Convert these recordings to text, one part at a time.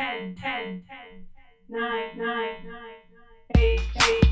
10, 10, 10, 9, 9, 9, 9, 8, 8.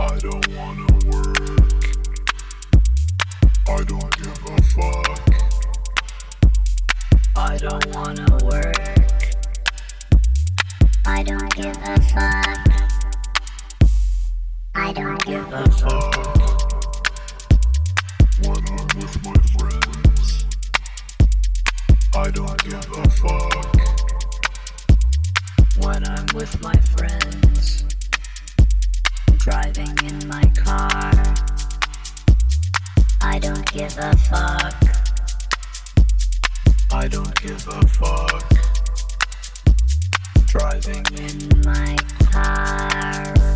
I don't wanna work. I don't give a fuck. I don't wanna work. I don't give a fuck. I don't give a fuck. When I'm with my friends, I don't give a fuck. When I'm with my friends driving in my car. I don't give a fuck. I don't give a fuck. Driving in my car.